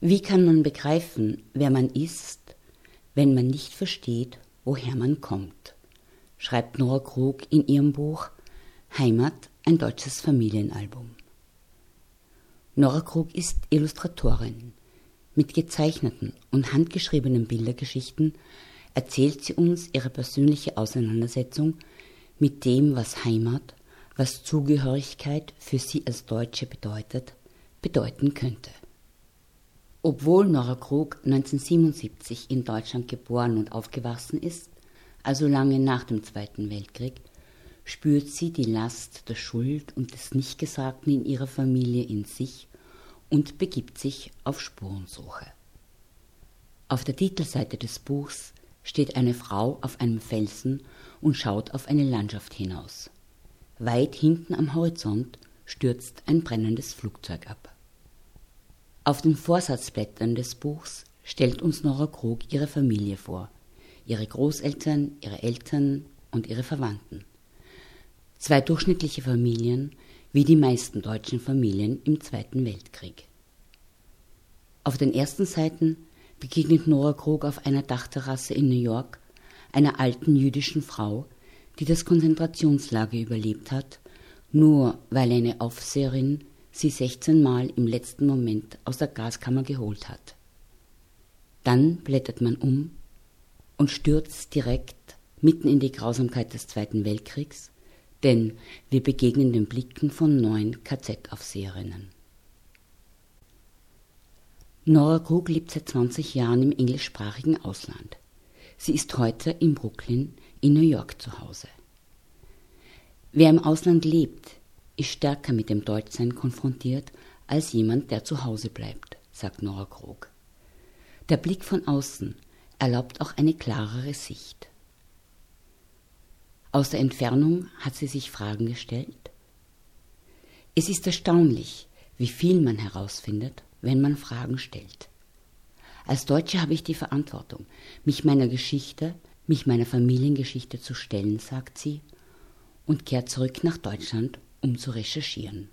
Wie kann man begreifen, wer man ist, wenn man nicht versteht, woher man kommt? schreibt Nora Krug in ihrem Buch Heimat, ein deutsches Familienalbum. Nora Krug ist Illustratorin. Mit gezeichneten und handgeschriebenen Bildergeschichten erzählt sie uns ihre persönliche Auseinandersetzung mit dem, was Heimat, was Zugehörigkeit für sie als Deutsche bedeutet, bedeuten könnte. Obwohl Nora Krug 1977 in Deutschland geboren und aufgewachsen ist, also lange nach dem Zweiten Weltkrieg, spürt sie die Last der Schuld und des Nichtgesagten in ihrer Familie in sich und begibt sich auf Spurensuche. Auf der Titelseite des Buchs steht eine Frau auf einem Felsen und schaut auf eine Landschaft hinaus. Weit hinten am Horizont stürzt ein brennendes Flugzeug ab. Auf den Vorsatzblättern des Buchs stellt uns Nora Krug ihre Familie vor, ihre Großeltern, ihre Eltern und ihre Verwandten. Zwei durchschnittliche Familien, wie die meisten deutschen Familien im Zweiten Weltkrieg. Auf den ersten Seiten begegnet Nora Krug auf einer Dachterrasse in New York einer alten jüdischen Frau, die das Konzentrationslager überlebt hat, nur weil eine Aufseherin sie 16 Mal im letzten Moment aus der Gaskammer geholt hat. Dann blättert man um und stürzt direkt mitten in die Grausamkeit des Zweiten Weltkriegs, denn wir begegnen den Blicken von neun KZ-Aufseherinnen. Nora Krug lebt seit 20 Jahren im englischsprachigen Ausland. Sie ist heute in Brooklyn in New York zu Hause. Wer im Ausland lebt, ist stärker mit dem Deutschsein konfrontiert als jemand, der zu Hause bleibt, sagt Nora Krog. Der Blick von außen erlaubt auch eine klarere Sicht. Aus der Entfernung hat sie sich Fragen gestellt. Es ist erstaunlich, wie viel man herausfindet, wenn man Fragen stellt. Als Deutsche habe ich die Verantwortung, mich meiner Geschichte, mich meiner Familiengeschichte zu stellen, sagt sie, und kehrt zurück nach Deutschland um zu recherchieren.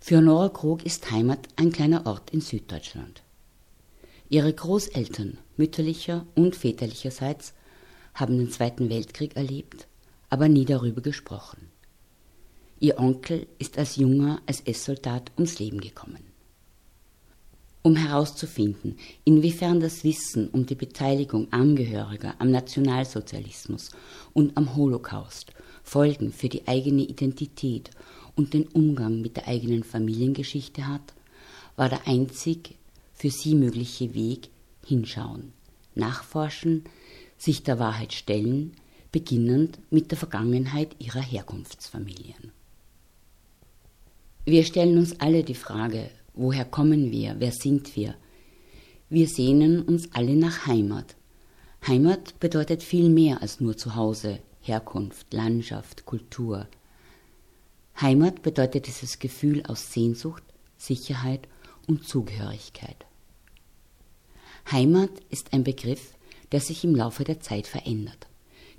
Für Nora Krog ist Heimat ein kleiner Ort in Süddeutschland. Ihre Großeltern mütterlicher und väterlicherseits haben den Zweiten Weltkrieg erlebt, aber nie darüber gesprochen. Ihr Onkel ist als junger SS-Soldat ums Leben gekommen. Um herauszufinden, inwiefern das Wissen um die Beteiligung Angehöriger am Nationalsozialismus und am Holocaust Folgen für die eigene Identität und den Umgang mit der eigenen Familiengeschichte hat, war der einzig für sie mögliche Weg hinschauen, nachforschen, sich der Wahrheit stellen, beginnend mit der Vergangenheit ihrer Herkunftsfamilien. Wir stellen uns alle die Frage, woher kommen wir, wer sind wir? Wir sehnen uns alle nach Heimat. Heimat bedeutet viel mehr als nur Zuhause, Herkunft, Landschaft, Kultur. Heimat bedeutet dieses Gefühl aus Sehnsucht, Sicherheit und Zugehörigkeit. Heimat ist ein Begriff, der sich im Laufe der Zeit verändert,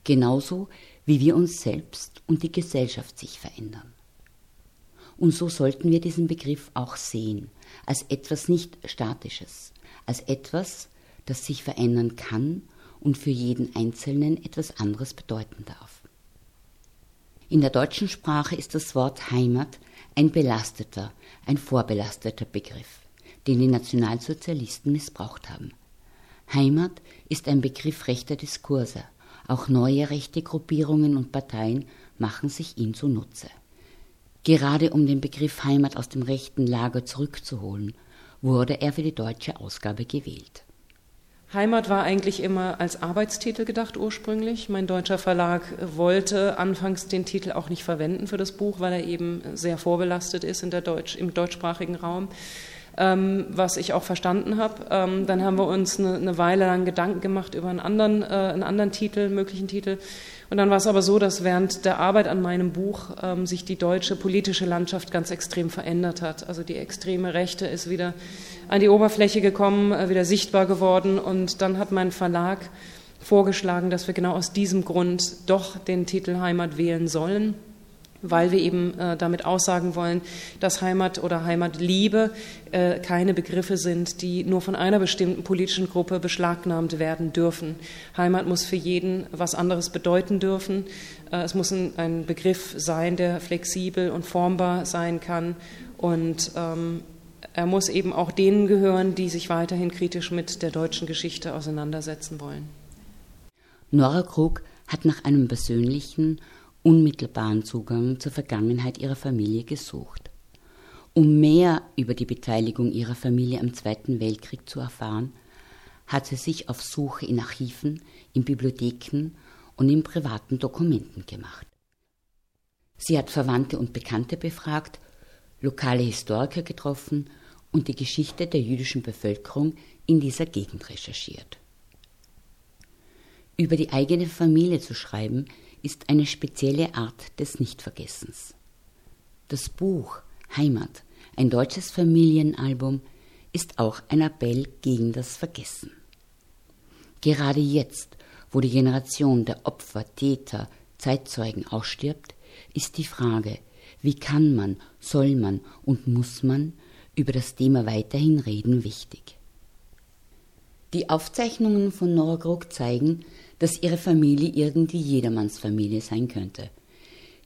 genauso wie wir uns selbst und die Gesellschaft sich verändern. Und so sollten wir diesen Begriff auch sehen, als etwas nicht Statisches, als etwas, das sich verändern kann und für jeden Einzelnen etwas anderes bedeuten darf. In der deutschen Sprache ist das Wort Heimat ein belasteter, ein vorbelasteter Begriff, den die Nationalsozialisten missbraucht haben. Heimat ist ein Begriff rechter Diskurse. Auch neue rechte Gruppierungen und Parteien machen sich ihn zunutze. Gerade um den Begriff Heimat aus dem rechten Lager zurückzuholen, wurde er für die deutsche Ausgabe gewählt. Heimat war eigentlich immer als Arbeitstitel gedacht ursprünglich. Mein deutscher Verlag wollte anfangs den Titel auch nicht verwenden für das Buch, weil er eben sehr vorbelastet ist in der Deutsch, im deutschsprachigen Raum, ähm, was ich auch verstanden habe. Ähm, dann haben wir uns eine, eine, Weile lang Gedanken gemacht über einen anderen, äh, einen anderen Titel, möglichen Titel. Und dann war es aber so, dass während der Arbeit an meinem Buch ähm, sich die deutsche politische Landschaft ganz extrem verändert hat. Also die extreme Rechte ist wieder an die Oberfläche gekommen, äh, wieder sichtbar geworden. Und dann hat mein Verlag vorgeschlagen, dass wir genau aus diesem Grund doch den Titel Heimat wählen sollen. Weil wir eben äh, damit aussagen wollen, dass Heimat oder Heimatliebe äh, keine Begriffe sind, die nur von einer bestimmten politischen Gruppe beschlagnahmt werden dürfen. Heimat muss für jeden was anderes bedeuten dürfen. Äh, es muss ein, ein, Begriff sein, der flexibel und formbar sein kann und ähm, er muss eben auch denen gehören, die sich weiterhin kritisch mit der deutschen Geschichte auseinandersetzen wollen. Nora Krug hat nach einem persönlichen unmittelbaren Zugang zur Vergangenheit ihrer Familie gesucht. Um mehr über die Beteiligung ihrer Familie am Zweiten Weltkrieg zu erfahren, hat sie sich auf Suche in Archiven, in Bibliotheken und in privaten Dokumenten gemacht. Sie hat Verwandte und Bekannte befragt, lokale Historiker getroffen und die Geschichte der jüdischen Bevölkerung in dieser Gegend recherchiert. Über die eigene Familie zu schreiben, ist eine spezielle Art des Nichtvergessens. Das Buch Heimat, ein deutsches Familienalbum, ist auch ein Appell gegen das Vergessen. Gerade jetzt, wo die Generation der Opfer, Täter, Zeitzeugen ausstirbt, ist die Frage, wie kann man, soll man und muss man über das Thema weiterhin reden, wichtig. Die Aufzeichnungen von Krog zeigen, dass ihre Familie irgendwie jedermanns Familie sein könnte.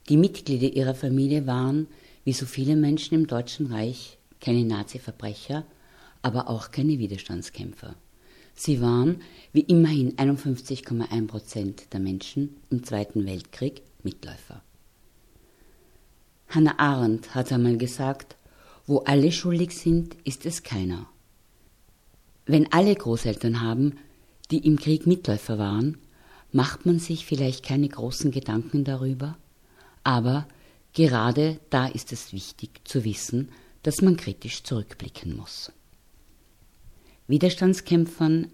Die Mitglieder ihrer Familie waren, wie so viele Menschen im Deutschen Reich, keine Nazi-Verbrecher, aber auch keine Widerstandskämpfer. Sie waren, wie immerhin 51,1 Prozent der Menschen im Zweiten Weltkrieg, Mitläufer. Hannah Arendt hat einmal gesagt, wo alle schuldig sind, ist es keiner. Wenn alle Großeltern haben, die im Krieg Mitläufer waren, macht man sich vielleicht keine großen Gedanken darüber, aber gerade da ist es wichtig zu wissen, dass man kritisch zurückblicken muss. Widerstandskämpfern,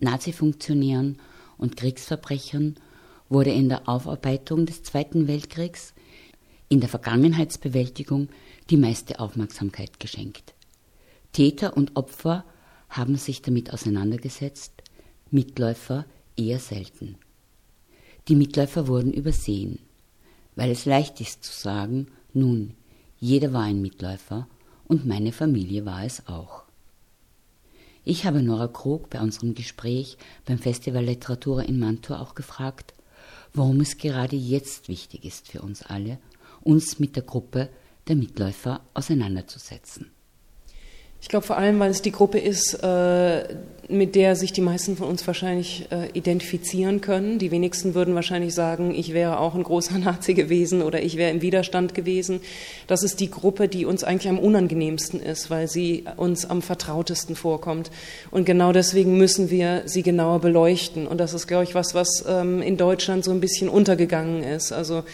Nazi-Funktionären und Kriegsverbrechern wurde in der Aufarbeitung des Zweiten Weltkriegs, in der Vergangenheitsbewältigung die meiste Aufmerksamkeit geschenkt. Täter und Opfer haben sich damit auseinandergesetzt, Mitläufer eher selten. Die Mitläufer wurden übersehen, weil es leicht ist zu sagen, nun, jeder war ein Mitläufer und meine Familie war es auch. Ich habe Nora Krog bei unserem Gespräch beim Festival Literatur in Mantua auch gefragt, warum es gerade jetzt wichtig ist für uns alle, uns mit der Gruppe der Mitläufer auseinanderzusetzen. Ich glaube vor allem, weil es die Gruppe ist, äh, mit der sich die meisten von uns wahrscheinlich äh, identifizieren können. Die wenigsten würden wahrscheinlich sagen, ich wäre auch ein großer Nazi gewesen oder ich wäre im Widerstand gewesen. Das ist die Gruppe, die uns eigentlich am unangenehmsten ist, weil sie uns am vertrautesten vorkommt. Und genau deswegen müssen wir sie genauer beleuchten. Und das ist, glaube ich, was, was ähm, in Deutschland so ein bisschen untergegangen ist. Also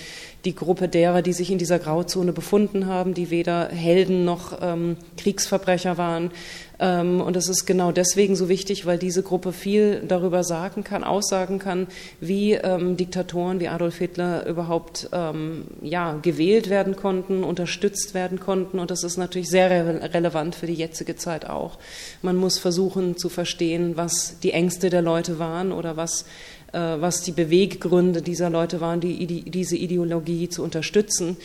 die Gruppe derer, die sich in dieser Grauzone befunden haben, die weder Helden noch ähm, Kriegsverbrecher waren. Ähm, und das ist genau deswegen so wichtig, weil diese Gruppe viel darüber sagen kann, aussagen kann, wie ähm, Diktatoren wie Adolf Hitler überhaupt ähm, ja, gewählt werden konnten, unterstützt werden konnten. Und das ist natürlich sehr re relevant für die jetzige Zeit auch. Man muss versuchen zu verstehen, was die Ängste der Leute waren oder was was die Beweggründe dieser Leute waren, die, die, diese Ideologie zu unterstützen.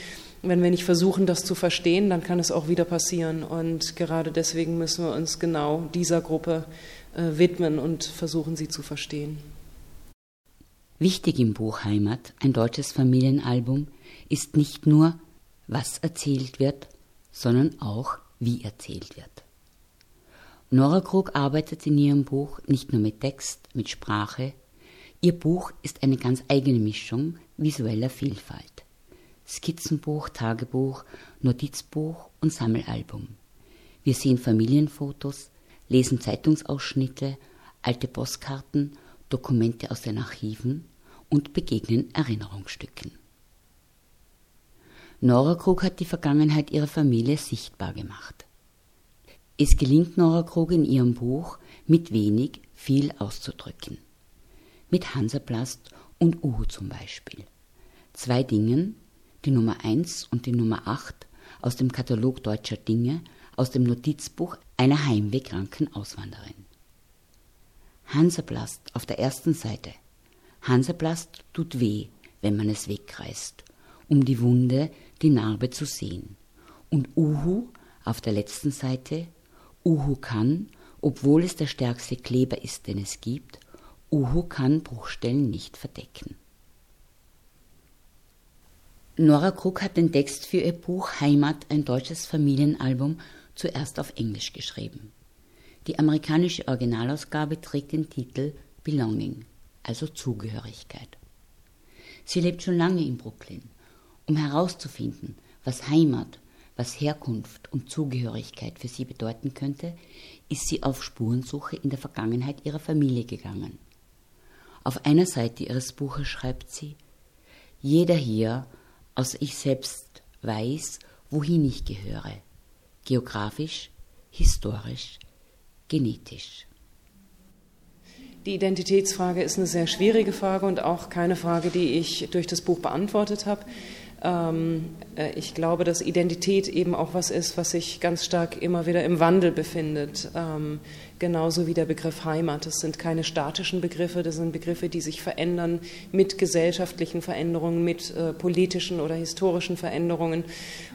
Wenn wir nicht versuchen, das zu verstehen, dann kann es auch wieder passieren. Und gerade deswegen müssen wir uns genau dieser Gruppe äh, widmen und versuchen, sie zu verstehen. Wichtig im Buch Heimat, ein deutsches Familienalbum, ist nicht nur, was erzählt wird, sondern auch, wie erzählt wird. Nora Krug arbeitet in ihrem Buch nicht nur mit Text, mit Sprache, Ihr Buch ist eine ganz eigene Mischung visueller Vielfalt. Skizzenbuch, Tagebuch, Notizbuch und Sammelalbum. Wir sehen Familienfotos, lesen Zeitungsausschnitte, alte Postkarten, Dokumente aus den Archiven und begegnen Erinnerungsstücken. Nora Krug hat die Vergangenheit ihrer Familie sichtbar gemacht. Es gelingt Nora Krug in ihrem Buch, mit wenig viel auszudrücken mit Hansaplast und Uhu zum Beispiel. Zwei Dingen, die Nummer 1 und die Nummer 8 aus dem Katalog deutscher Dinge aus dem Notizbuch einer heimwehkranken Auswanderin. Hansaplast auf der ersten Seite. Hansaplast tut weh, wenn man es wegreißt. um die Wunde, die Narbe zu sehen. Und Uhu auf der letzten Seite, Uhu kann, obwohl es der stärkste Kleber ist, den es gibt, Uhu kann Bruchstellen nicht verdecken. Nora Krug hat den Text für ihr Buch Heimat, ein deutsches Familienalbum, zuerst auf Englisch geschrieben. Die amerikanische Originalausgabe trägt den Titel Belonging, also Zugehörigkeit. Sie lebt schon lange in Brooklyn. Um herauszufinden, was Heimat, was Herkunft und Zugehörigkeit für sie bedeuten könnte, ist sie auf Spurensuche in der Vergangenheit ihrer Familie gegangen. Auf einer Seite ihres Buches schreibt sie, jeder hier, außer ich selbst, weiß, wohin ich gehöre, geografisch, historisch, genetisch. Die Identitätsfrage ist eine sehr schwierige Frage und auch keine Frage, die ich durch das Buch beantwortet habe. Ähm, äh, ich glaube, dass Identität eben auch was ist, was sich ganz stark immer wieder im Wandel befindet. Ähm, genauso wie der Begriff Heimat. Das sind keine statischen Begriffe, das sind Begriffe, die sich verändern mit gesellschaftlichen Veränderungen, mit äh, politischen oder historischen Veränderungen.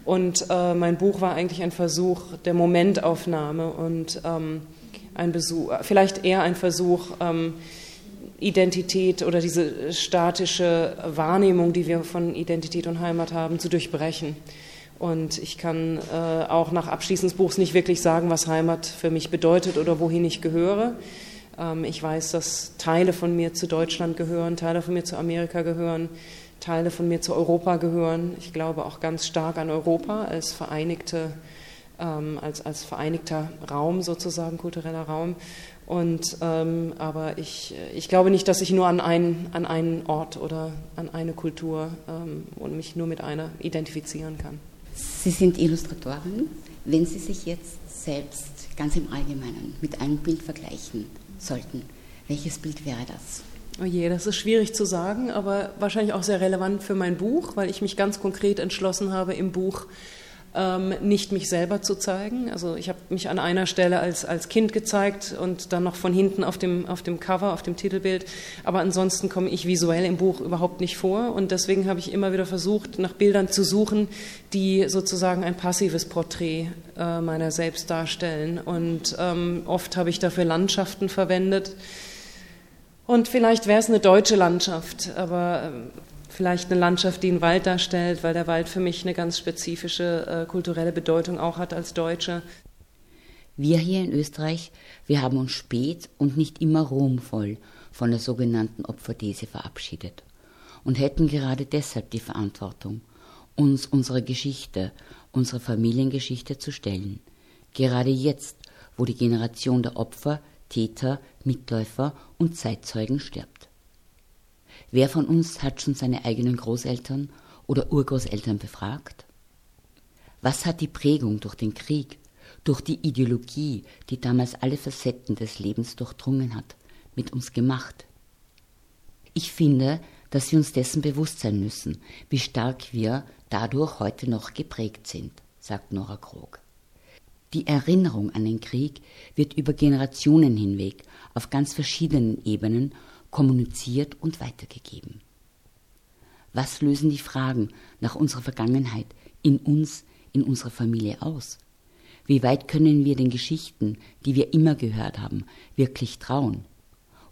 Und äh, mein Buch war eigentlich ein Versuch der Momentaufnahme und ähm, ein Besuch, vielleicht eher ein Versuch, Identität oder diese statische Wahrnehmung, die wir von Identität und Heimat haben, zu durchbrechen. Und ich kann äh, auch nach Abschließen des Buchs nicht wirklich sagen, was Heimat für mich bedeutet oder wohin ich gehöre. Ähm, ich weiß, dass Teile von mir zu Deutschland gehören, Teile von mir zu Amerika gehören, Teile von mir zu Europa gehören. Ich glaube auch ganz stark an Europa als vereinigte, ähm, als, als vereinigter Raum sozusagen, kultureller Raum. Und, ähm, aber ich, ich glaube nicht, dass ich nur an einen, an einen Ort oder an eine Kultur ähm, und mich nur mit einer identifizieren kann. Sie sind Illustratorin. Wenn Sie sich jetzt selbst ganz im Allgemeinen mit einem Bild vergleichen sollten, welches Bild wäre das? Oh je, das ist schwierig zu sagen, aber wahrscheinlich auch sehr relevant für mein Buch, weil ich mich ganz konkret entschlossen habe, im Buch ähm, nicht mich selber zu zeigen. Also ich habe mich an einer Stelle als, als Kind gezeigt und dann noch von hinten auf dem, auf dem Cover, auf dem Titelbild. Aber ansonsten komme ich visuell im Buch überhaupt nicht vor. Und deswegen habe ich immer wieder versucht, nach Bildern zu suchen, die sozusagen ein passives Porträt äh, meiner selbst darstellen. Und ähm, oft habe ich dafür Landschaften verwendet. Und vielleicht wäre es eine deutsche Landschaft, aber ähm, vielleicht eine Landschaft, die einen Wald darstellt, weil der Wald für mich eine ganz spezifische äh, kulturelle Bedeutung auch hat als Deutsche. Wir hier in Österreich, wir haben uns spät und nicht immer ruhmvoll von der sogenannten Opferthese verabschiedet und hätten gerade deshalb die Verantwortung, uns unsere Geschichte, unsere Familiengeschichte zu stellen. Gerade jetzt, wo die Generation der Opfer, Täter, Mitläufer und Zeitzeugen stirbt. Wer von uns hat schon seine eigenen Großeltern oder Urgroßeltern befragt? Was hat die Prägung durch den Krieg, durch die Ideologie, die damals alle Facetten des Lebens durchdrungen hat, mit uns gemacht? Ich finde, dass wir uns dessen bewusst sein müssen, wie stark wir dadurch heute noch geprägt sind, sagt Nora Krog. Die Erinnerung an den Krieg wird über Generationen hinweg auf ganz verschiedenen Ebenen kommuniziert und weitergegeben. Was lösen die Fragen nach unserer Vergangenheit in uns, in unserer Familie aus? Wie weit können wir den Geschichten, die wir immer gehört haben, wirklich trauen?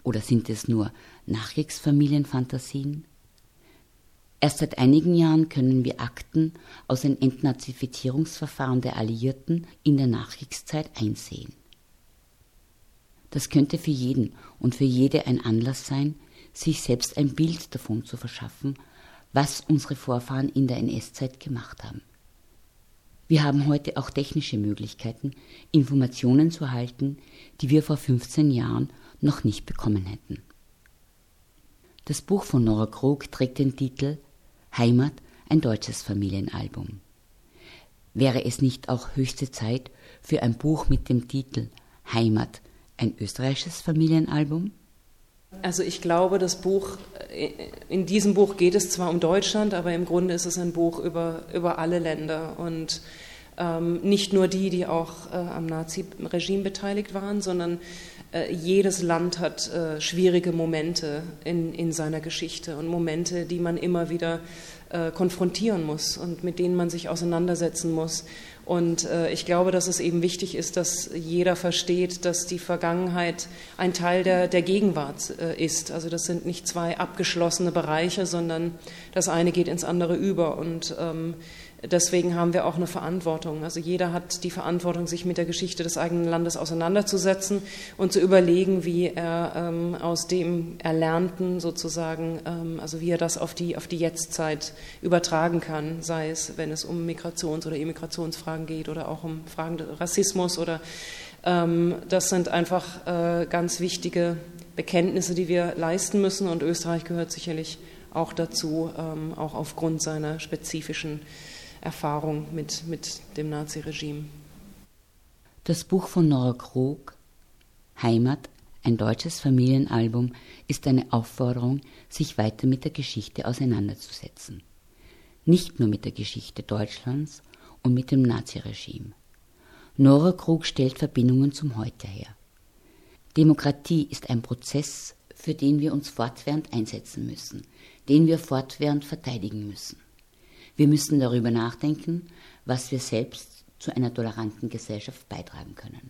Oder sind es nur Nachkriegsfamilienfantasien? Erst seit einigen Jahren können wir Akten aus den Entnazifizierungsverfahren der Alliierten in der Nachkriegszeit einsehen. Das könnte für jeden und für jede ein Anlass sein, sich selbst ein Bild davon zu verschaffen, was unsere Vorfahren in der NS-Zeit gemacht haben. Wir haben heute auch technische Möglichkeiten, Informationen zu erhalten, die wir vor 15 Jahren noch nicht bekommen hätten. Das Buch von Nora Krug trägt den Titel Heimat, ein deutsches Familienalbum. Wäre es nicht auch höchste Zeit für ein Buch mit dem Titel Heimat, ein österreichisches Familienalbum? Also ich glaube, das Buch, in diesem Buch geht es zwar um Deutschland, aber im Grunde ist es ein Buch über, über alle Länder. Und Ähm, nicht nur die, die auch äh, am Nazi-Regime beteiligt waren, sondern äh, jedes Land hat äh, schwierige Momente in, in seiner Geschichte und Momente, die man immer wieder äh, konfrontieren muss und mit denen man sich auseinandersetzen muss. Und äh, ich glaube, dass es eben wichtig ist, dass jeder versteht, dass die Vergangenheit ein Teil der, der Gegenwart äh, ist. Also das sind nicht zwei abgeschlossene Bereiche, sondern das eine geht ins andere über. Und ähm, Deswegen haben wir auch eine Verantwortung. Also jeder hat die Verantwortung, sich mit der Geschichte des eigenen Landes auseinanderzusetzen und zu überlegen, wie er ähm, aus dem Erlernten sozusagen, ähm, also wie er das auf die, auf die Jetztzeit übertragen kann, sei es, wenn es um Migrations- oder Immigrationsfragen geht oder auch um Fragen des Rassismus oder ähm, das sind einfach äh, ganz wichtige Bekenntnisse, die wir leisten müssen und Österreich gehört sicherlich auch dazu, ähm, auch aufgrund seiner spezifischen Erfahrung mit, mit dem Naziregime. Das Buch von Nora Krug, Heimat, ein deutsches Familienalbum, ist eine Aufforderung, sich weiter mit der Geschichte auseinanderzusetzen. Nicht nur mit der Geschichte Deutschlands und mit dem Naziregime. Nora Krug stellt Verbindungen zum Heute her. Demokratie ist ein Prozess, für den wir uns fortwährend einsetzen müssen, den wir fortwährend verteidigen müssen. Wir müssen darüber nachdenken, was wir selbst zu einer toleranten Gesellschaft beitragen können.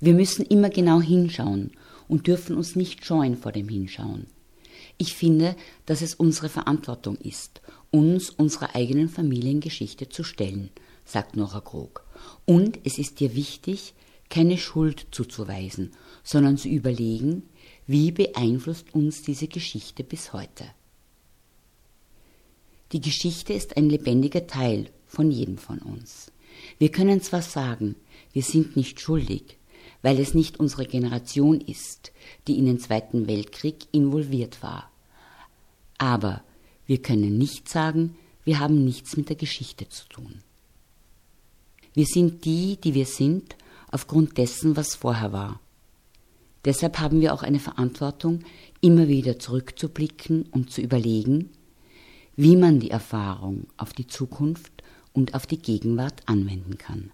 Wir müssen immer genau hinschauen und dürfen uns nicht scheuen vor dem Hinschauen. Ich finde, dass es unsere Verantwortung ist, uns unserer eigenen Familiengeschichte zu stellen, sagt Nora Krog. Und es ist dir wichtig, keine Schuld zuzuweisen, sondern zu überlegen, wie beeinflusst uns diese Geschichte bis heute. Die Geschichte ist ein lebendiger Teil von jedem von uns. Wir können zwar sagen, wir sind nicht schuldig, weil es nicht unsere Generation ist, die in den Zweiten Weltkrieg involviert war. Aber wir können nicht sagen, wir haben nichts mit der Geschichte zu tun. Wir sind die, die wir sind, aufgrund dessen, was vorher war. Deshalb haben wir auch eine Verantwortung, immer wieder zurückzublicken und zu überlegen, wie man die Erfahrung auf die Zukunft und auf die Gegenwart anwenden kann.